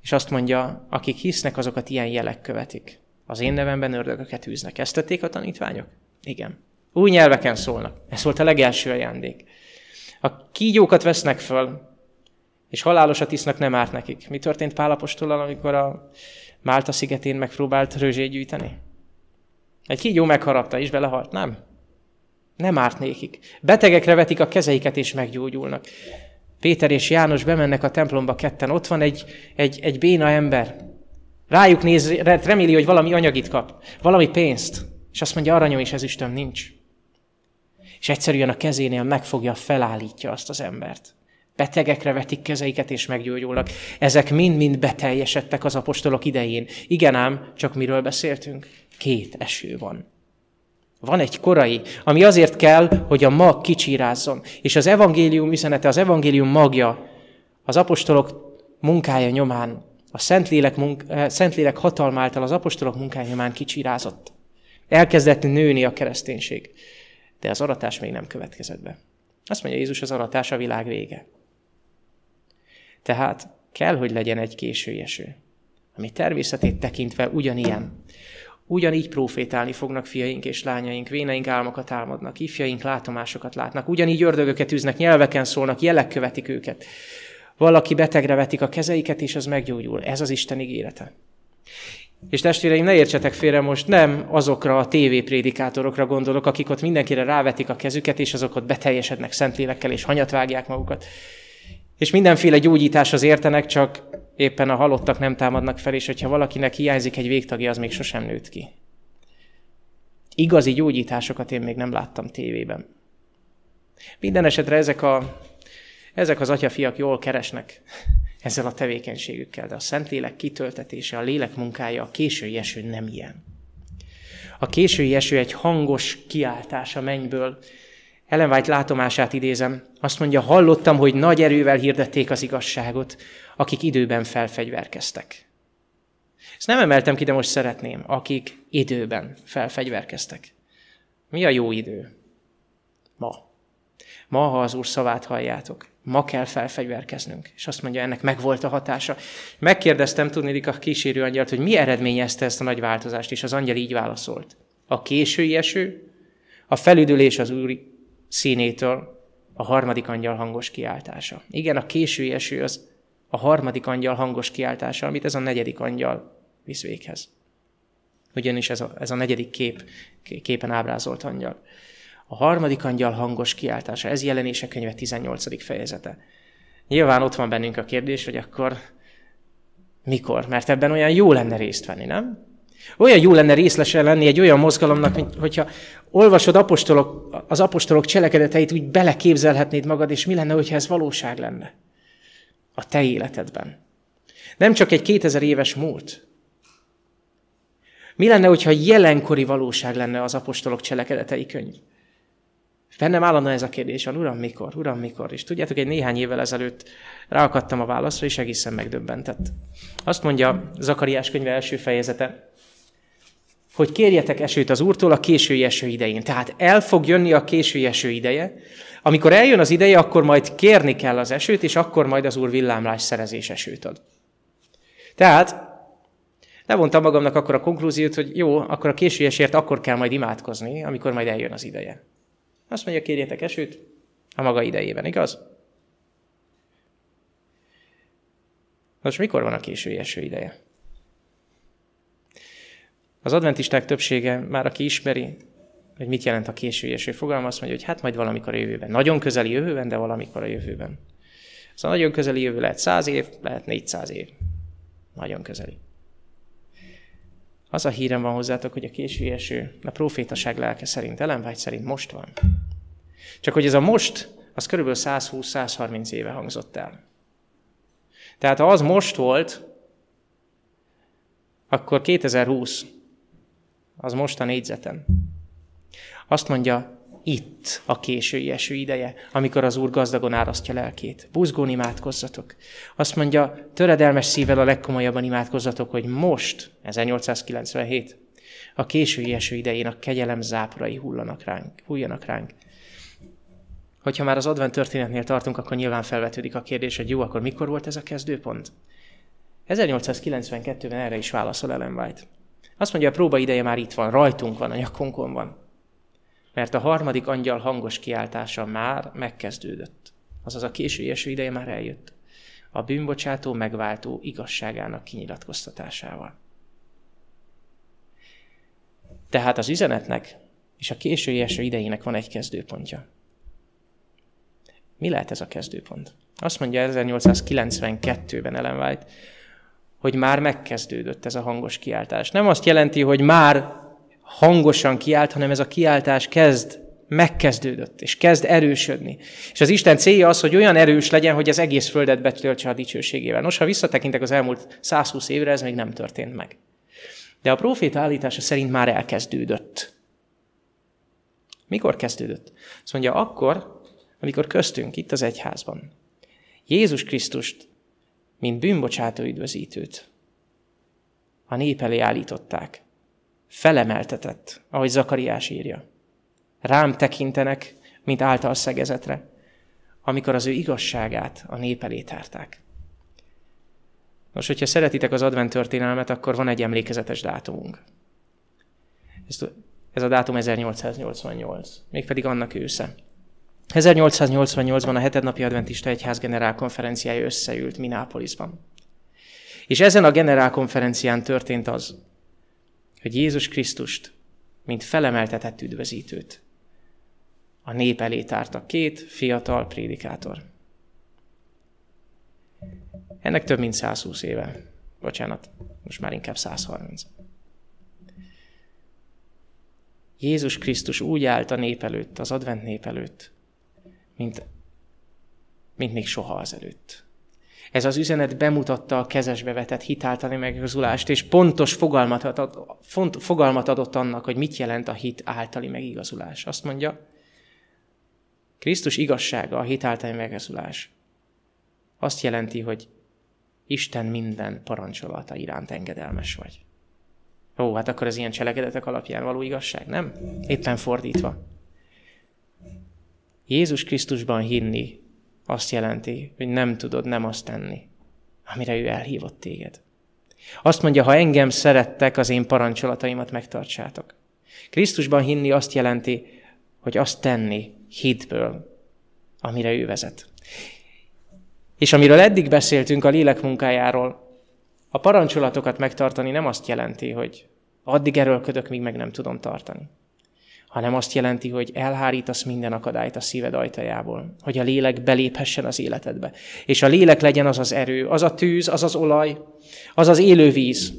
és azt mondja, akik hisznek, azokat ilyen jelek követik. Az én nevemben ördögöket űznek. Ezt tették a tanítványok? Igen. Új nyelveken szólnak. Ez volt a legelső ajándék. A kígyókat vesznek föl, és halálosat isznak, nem árt nekik. Mi történt Pálapostollal, amikor a Málta szigetén megpróbált rőzsét gyűjteni? Egy kígyó megharapta, és belehalt. Nem. Nem árt nékik. Betegekre vetik a kezeiket, és meggyógyulnak. Péter és János bemennek a templomba ketten. Ott van egy, egy, egy béna ember. Rájuk néz, reméli, hogy valami anyagit kap, valami pénzt. És azt mondja, aranyom és ezüstöm nincs. És egyszerűen a kezénél megfogja, felállítja azt az embert. Betegekre vetik kezeiket és meggyógyulnak. Ezek mind-mind beteljesedtek az apostolok idején. Igen ám, csak miről beszéltünk? Két eső van. Van egy korai, ami azért kell, hogy a mag kicsírázzon. És az evangélium üzenete, az evangélium magja, az apostolok munkája nyomán, a Szentlélek, munk- eh, Szentlélek hatalmáltal az apostolok munkája nyomán kicsirázott. Elkezdett nőni a kereszténység. De az aratás még nem következett be. Azt mondja Jézus, az aratás a világ vége. Tehát kell, hogy legyen egy késői eső, ami természetét tekintve ugyanilyen. Ugyanígy profétálni fognak fiaink és lányaink, véneink álmokat álmodnak, ifjaink látomásokat látnak, ugyanígy ördögöket üznek, nyelveken szólnak, jelek követik őket. Valaki betegre vetik a kezeiket, és az meggyógyul. Ez az Isten ígérete. És testvéreim, ne értsetek félre, most nem azokra a tévéprédikátorokra gondolok, akik ott mindenkire rávetik a kezüket, és azok ott beteljesednek szentlélekkel, és hanyat vágják magukat. És mindenféle gyógyításhoz értenek, csak éppen a halottak nem támadnak fel, és hogyha valakinek hiányzik egy végtagja, az még sosem nőtt ki. Igazi gyógyításokat én még nem láttam tévében. Minden esetre ezek, a, ezek az atyafiak jól keresnek ezzel a tevékenységükkel, de a Szentlélek kitöltetése, a lélek munkája, a késői eső nem ilyen. A késői eső egy hangos kiáltás a mennyből, ellen White látomását idézem, azt mondja, hallottam, hogy nagy erővel hirdették az igazságot, akik időben felfegyverkeztek. Ezt nem emeltem ki, de most szeretném, akik időben felfegyverkeztek. Mi a jó idő? Ma. Ma, ha az Úr szavát halljátok, ma kell felfegyverkeznünk. És azt mondja, ennek megvolt a hatása. Megkérdeztem, tudni a kísérő angyalt, hogy mi eredményezte ezt a nagy változást, és az angyal így válaszolt. A késői eső, a felüdülés az Úri színétől a harmadik angyal hangos kiáltása. Igen, a késői eső az a harmadik angyal hangos kiáltása, amit ez a negyedik angyal visz véghez. Ugyanis ez a, ez a negyedik kép, képen ábrázolt angyal. A harmadik angyal hangos kiáltása, ez jelenése könyve 18. fejezete. Nyilván ott van bennünk a kérdés, hogy akkor mikor? Mert ebben olyan jó lenne részt venni, nem? Olyan jó lenne részlese lenni egy olyan mozgalomnak, mint hogyha olvasod apostolok, az apostolok cselekedeteit, úgy beleképzelhetnéd magad, és mi lenne, hogyha ez valóság lenne a te életedben. Nem csak egy 2000 éves múlt. Mi lenne, hogyha jelenkori valóság lenne az apostolok cselekedetei könyv? Bennem állandóan ez a kérdés van, Uram, mikor? Uram, mikor? És tudjátok, egy néhány évvel ezelőtt ráakadtam a válaszra, és egészen megdöbbentett. Azt mondja Zakariás könyve első fejezete, hogy kérjetek esőt az Úrtól a késői eső idején. Tehát el fog jönni a késői eső ideje. Amikor eljön az ideje, akkor majd kérni kell az esőt, és akkor majd az Úr villámlás szerezés esőt ad. Tehát levontam magamnak akkor a konklúziót, hogy jó, akkor a késői esért akkor kell majd imádkozni, amikor majd eljön az ideje. Azt mondja, kérjetek esőt, A maga idejében, igaz? Most mikor van a késői eső ideje? Az adventisták többsége már, aki ismeri, hogy mit jelent a késői eső fogalma, azt mondja, hogy hát majd valamikor a jövőben. Nagyon közeli jövőben, de valamikor a jövőben. A nagyon közeli jövő lehet 100 év, lehet 400 év. Nagyon közeli. Az a hírem van hozzátok, hogy a késői eső a profétaság lelke szerint, Ellen szerint most van. Csak hogy ez a most, az körülbelül 120-130 éve hangzott el. Tehát ha az most volt, akkor 2020, az most a négyzeten. Azt mondja, itt a késői eső ideje, amikor az Úr gazdagon árasztja lelkét. Buzgón imádkozzatok. Azt mondja, töredelmes szívvel a legkomolyabban imádkozzatok, hogy most, 1897, a késői eső idején a kegyelem záporai hullanak ránk, hulljanak ránk. Hogyha már az advent történetnél tartunk, akkor nyilván felvetődik a kérdés, hogy jó, akkor mikor volt ez a kezdőpont? 1892-ben erre is válaszol Ellen White. Azt mondja, a próba ideje már itt van, rajtunk van, a nyakunkon van mert a harmadik angyal hangos kiáltása már megkezdődött. Azaz a késői eső ideje már eljött. A bűnbocsátó megváltó igazságának kinyilatkoztatásával. Tehát az üzenetnek és a késői eső idejének van egy kezdőpontja. Mi lehet ez a kezdőpont? Azt mondja 1892-ben Ellen White, hogy már megkezdődött ez a hangos kiáltás. Nem azt jelenti, hogy már hangosan kiált, hanem ez a kiáltás kezd, megkezdődött, és kezd erősödni. És az Isten célja az, hogy olyan erős legyen, hogy az egész földet betöltse a dicsőségével. Nos, ha visszatekintek az elmúlt 120 évre, ez még nem történt meg. De a proféta állítása szerint már elkezdődött. Mikor kezdődött? Azt mondja, akkor, amikor köztünk, itt az egyházban, Jézus Krisztust, mint bűnbocsátó üdvözítőt, a nép elé állították felemeltetett, ahogy Zakariás írja. Rám tekintenek, mint által szegezetre, amikor az ő igazságát a nép elé tárták. Most, hogyha szeretitek az advent történelmet, akkor van egy emlékezetes dátumunk. Ez a dátum 1888, mégpedig annak ősze. 1888-ban a hetednapi adventista egyház generálkonferenciája összeült Minápolisban. És ezen a generálkonferencián történt az, hogy Jézus Krisztust, mint felemeltetett üdvözítőt, a nép elé tárta két fiatal prédikátor. Ennek több mint 120 éve. Bocsánat, most már inkább 130. Jézus Krisztus úgy állt a nép előtt, az advent nép előtt, mint, mint még soha azelőtt. Ez az üzenet bemutatta a kezesbe vetett hitáltani megigazulást, és pontos fogalmat adott, font, fogalmat adott annak, hogy mit jelent a hit általi megigazulás. Azt mondja, Krisztus igazsága, a hit általi megigazulás. Azt jelenti, hogy Isten minden parancsolata iránt engedelmes vagy. Ó, hát akkor ez ilyen cselekedetek alapján való igazság, nem? Éppen fordítva. Jézus Krisztusban hinni azt jelenti, hogy nem tudod nem azt tenni, amire ő elhívott téged. Azt mondja, ha engem szerettek, az én parancsolataimat megtartsátok. Krisztusban hinni azt jelenti, hogy azt tenni hitből, amire ő vezet. És amiről eddig beszéltünk a lélek munkájáról, a parancsolatokat megtartani nem azt jelenti, hogy addig erőlködök, míg meg nem tudom tartani hanem azt jelenti, hogy elhárítasz minden akadályt a szíved ajtajából, hogy a lélek beléphessen az életedbe. És a lélek legyen az az erő, az a tűz, az az olaj, az az élő víz,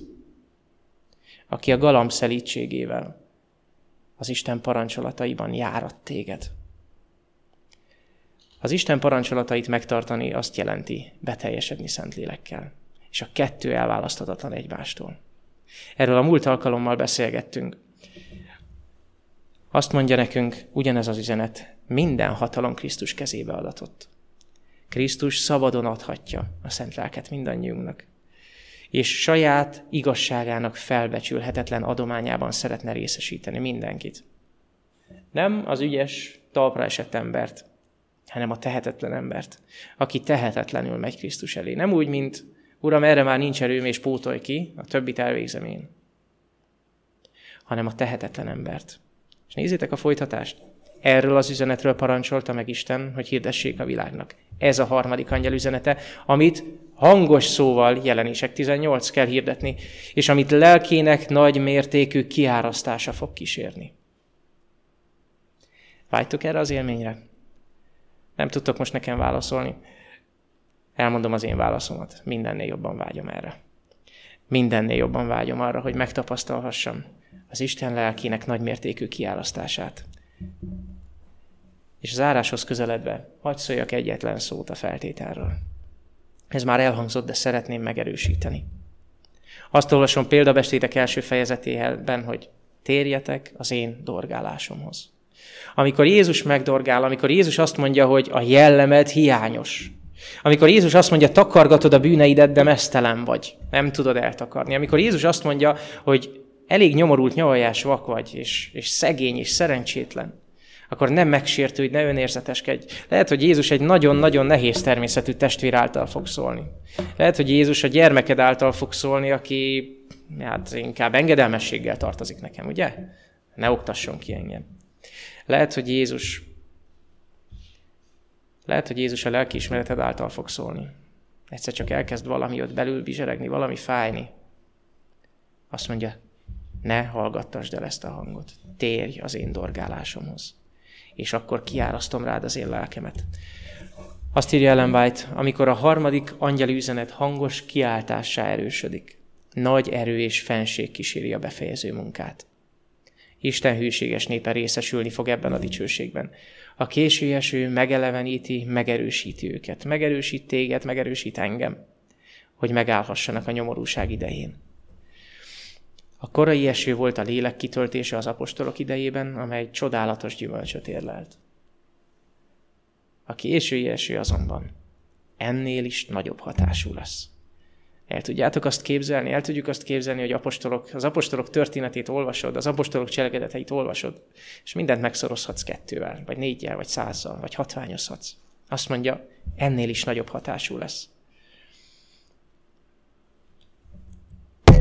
aki a galamb szelítségével az Isten parancsolataiban járat téged. Az Isten parancsolatait megtartani azt jelenti beteljesedni szent lélekkel. És a kettő elválaszthatatlan egymástól. Erről a múlt alkalommal beszélgettünk. Azt mondja nekünk ugyanez az üzenet, minden hatalom Krisztus kezébe adatott. Krisztus szabadon adhatja a szent lelket mindannyiunknak, és saját igazságának felbecsülhetetlen adományában szeretne részesíteni mindenkit. Nem az ügyes, talpra esett embert, hanem a tehetetlen embert, aki tehetetlenül megy Krisztus elé. Nem úgy, mint Uram, erre már nincs erőm, és pótolj ki, a többit elvégzem én, hanem a tehetetlen embert, és nézzétek a folytatást. Erről az üzenetről parancsolta meg Isten, hogy hirdessék a világnak. Ez a harmadik angyal üzenete, amit hangos szóval jelenések 18 kell hirdetni, és amit lelkének nagy mértékű kiárasztása fog kísérni. Vágytok erre az élményre? Nem tudtok most nekem válaszolni. Elmondom az én válaszomat. Mindennél jobban vágyom erre. Mindennél jobban vágyom arra, hogy megtapasztalhassam az Isten lelkének nagymértékű kiárasztását. És az áráshoz közeledve, hagyd szóljak egyetlen szót a feltételről. Ez már elhangzott, de szeretném megerősíteni. Azt olvasom példabestétek első fejezetében, hogy térjetek az én dorgálásomhoz. Amikor Jézus megdorgál, amikor Jézus azt mondja, hogy a jellemed hiányos, amikor Jézus azt mondja, takargatod a bűneidet, de mesztelen vagy, nem tudod eltakarni. Amikor Jézus azt mondja, hogy elég nyomorult, nyavajás vak vagy, és, és szegény, és szerencsétlen, akkor nem megsértő, hogy ne önérzeteskedj. Lehet, hogy Jézus egy nagyon-nagyon nehéz természetű testvér által fog szólni. Lehet, hogy Jézus a gyermeked által fog szólni, aki hát inkább engedelmességgel tartozik nekem, ugye? Ne oktasson ki engem. Lehet, hogy Jézus lehet, hogy Jézus a lelkiismereted által fog szólni. Egyszer csak elkezd valami ott belül bizseregni, valami fájni. Azt mondja, ne hallgattasd el ezt a hangot. Térj az én dorgálásomhoz. És akkor kiárasztom rád az én lelkemet. Azt írja Ellen White, amikor a harmadik angyali üzenet hangos kiáltássá erősödik. Nagy erő és fenség kíséri a befejező munkát. Isten hűséges népe részesülni fog ebben a dicsőségben. A késő eső megeleveníti, megerősíti őket. Megerősít téged, megerősít engem, hogy megállhassanak a nyomorúság idején. A korai eső volt a lélek kitöltése az apostolok idejében, amely csodálatos gyümölcsöt érlelt. A késői eső azonban ennél is nagyobb hatású lesz. El tudjátok azt képzelni, el tudjuk azt képzelni, hogy apostolok, az apostolok történetét olvasod, az apostolok cselekedeteit olvasod, és mindent megszorozhatsz kettővel, vagy négyel, vagy százzal, vagy hatványozhatsz. Azt mondja, ennél is nagyobb hatású lesz.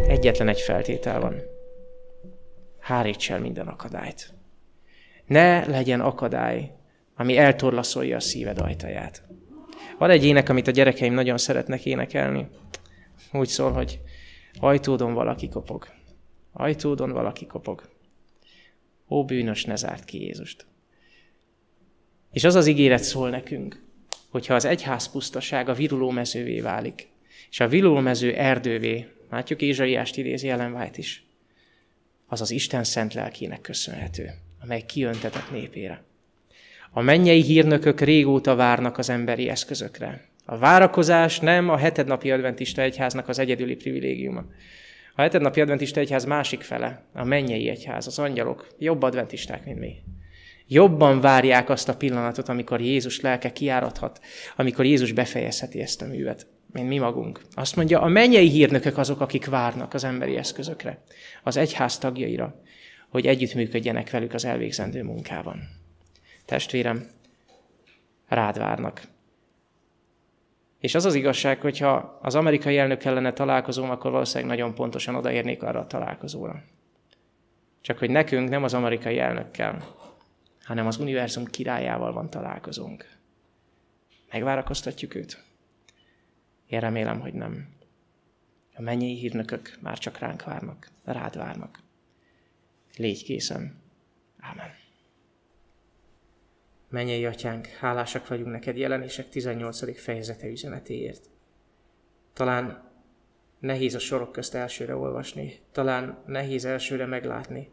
Egyetlen egy feltétel van. Háríts el minden akadályt. Ne legyen akadály, ami eltorlaszolja a szíved ajtaját. Van egy ének, amit a gyerekeim nagyon szeretnek énekelni. Úgy szól, hogy ajtódon valaki kopog. Ajtódon valaki kopog. Ó, bűnös, ne zárt ki Jézust. És az az ígéret szól nekünk, hogyha az egyház pusztasága viruló mezővé válik, és a viruló mező erdővé, látjuk Ézsaiást idézi Ellen White is, az az Isten szent lelkének köszönhető, amely kiöntetett népére. A mennyei hírnökök régóta várnak az emberi eszközökre, a várakozás nem a hetednapi adventista egyháznak az egyedüli privilégiuma. A hetednapi adventista egyház másik fele, a mennyei egyház, az angyalok, jobb adventisták, mint mi. Jobban várják azt a pillanatot, amikor Jézus lelke kiáradhat, amikor Jézus befejezheti ezt a művet, mint mi magunk. Azt mondja, a mennyei hírnökök azok, akik várnak az emberi eszközökre, az egyház tagjaira, hogy együttműködjenek velük az elvégzendő munkában. Testvérem, rád várnak. És az az igazság, hogyha az amerikai elnök kellene találkozom, akkor valószínűleg nagyon pontosan odaérnék arra a találkozóra. Csak hogy nekünk nem az amerikai elnökkel, hanem az univerzum királyával van találkozunk. Megvárakoztatjuk őt? Én remélem, hogy nem. A mennyei hírnökök már csak ránk várnak, rád várnak. Légy készen. Amen. Mennyei atyánk, hálásak vagyunk neked jelenések 18. fejezete üzenetéért. Talán nehéz a sorok közt elsőre olvasni, talán nehéz elsőre meglátni,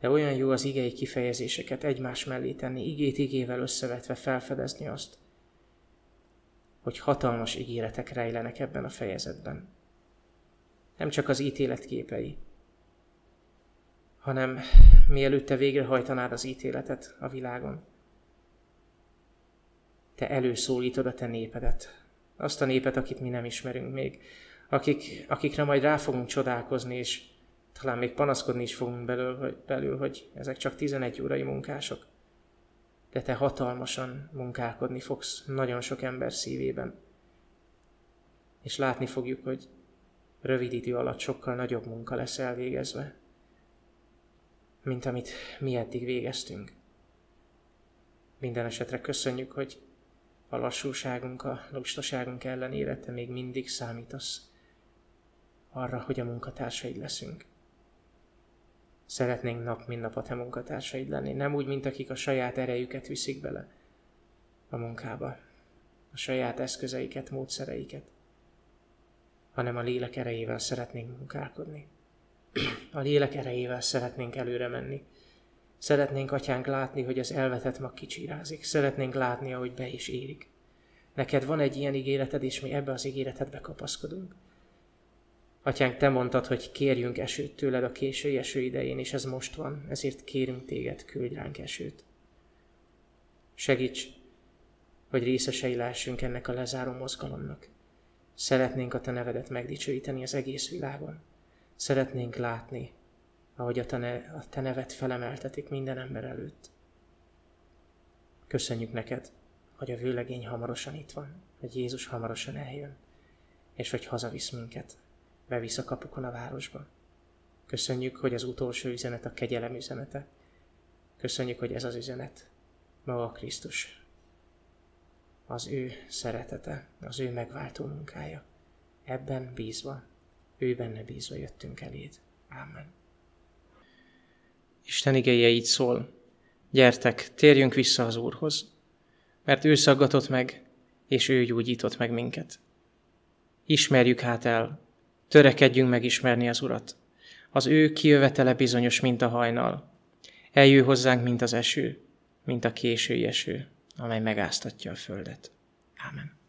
de olyan jó az igei kifejezéseket egymás mellé tenni, igét igével összevetve felfedezni azt, hogy hatalmas ígéretek rejlenek ebben a fejezetben. Nem csak az ítélet képei, hanem mielőtt te végrehajtanád az ítéletet a világon, te előszólítod a te népedet. Azt a népet, akit mi nem ismerünk még, akik, akikre majd rá fogunk csodálkozni, és talán még panaszkodni is fogunk belül, hogy, belül, hogy ezek csak 11 órai munkások. De te hatalmasan munkálkodni fogsz nagyon sok ember szívében. És látni fogjuk, hogy rövid idő alatt sokkal nagyobb munka lesz elvégezve, mint amit mi eddig végeztünk. Minden esetre köszönjük, hogy a lassúságunk, a lustaságunk ellenére te még mindig számítasz arra, hogy a munkatársaid leszünk. Szeretnénk nap, mint nap a te munkatársaid lenni, nem úgy, mint akik a saját erejüket viszik bele a munkába, a saját eszközeiket, módszereiket, hanem a lélek erejével szeretnénk munkálkodni. A lélek erejével szeretnénk előre menni. Szeretnénk, atyánk, látni, hogy az elvetett mag kicsirázik. Szeretnénk látni, ahogy be is érik. Neked van egy ilyen ígéreted, és mi ebbe az ígéretedbe kapaszkodunk. Atyánk, te mondtad, hogy kérjünk esőt tőled a késői eső idején, és ez most van, ezért kérünk téged, küldj ránk esőt. Segíts, hogy részesei lehessünk ennek a lezáró mozgalomnak. Szeretnénk a te nevedet megdicsőíteni az egész világon. Szeretnénk látni, ahogy a te, ne, a te nevet felemeltetik minden ember előtt. Köszönjük neked, hogy a vőlegény hamarosan itt van, hogy Jézus hamarosan eljön, és hogy hazavisz minket, bevisz a kapukon a városba. Köszönjük, hogy az utolsó üzenet a kegyelem üzenete. Köszönjük, hogy ez az üzenet maga a Krisztus. Az ő szeretete, az ő megváltó munkája. Ebben bízva, ő benne bízva jöttünk eléd. Amen. Isten igéje így szól. Gyertek, térjünk vissza az Úrhoz, mert ő szaggatott meg, és ő gyógyított meg minket. Ismerjük hát el, törekedjünk megismerni az Urat. Az ő kijövetele bizonyos, mint a hajnal. Eljő hozzánk, mint az eső, mint a késői eső, amely megáztatja a földet. Amen.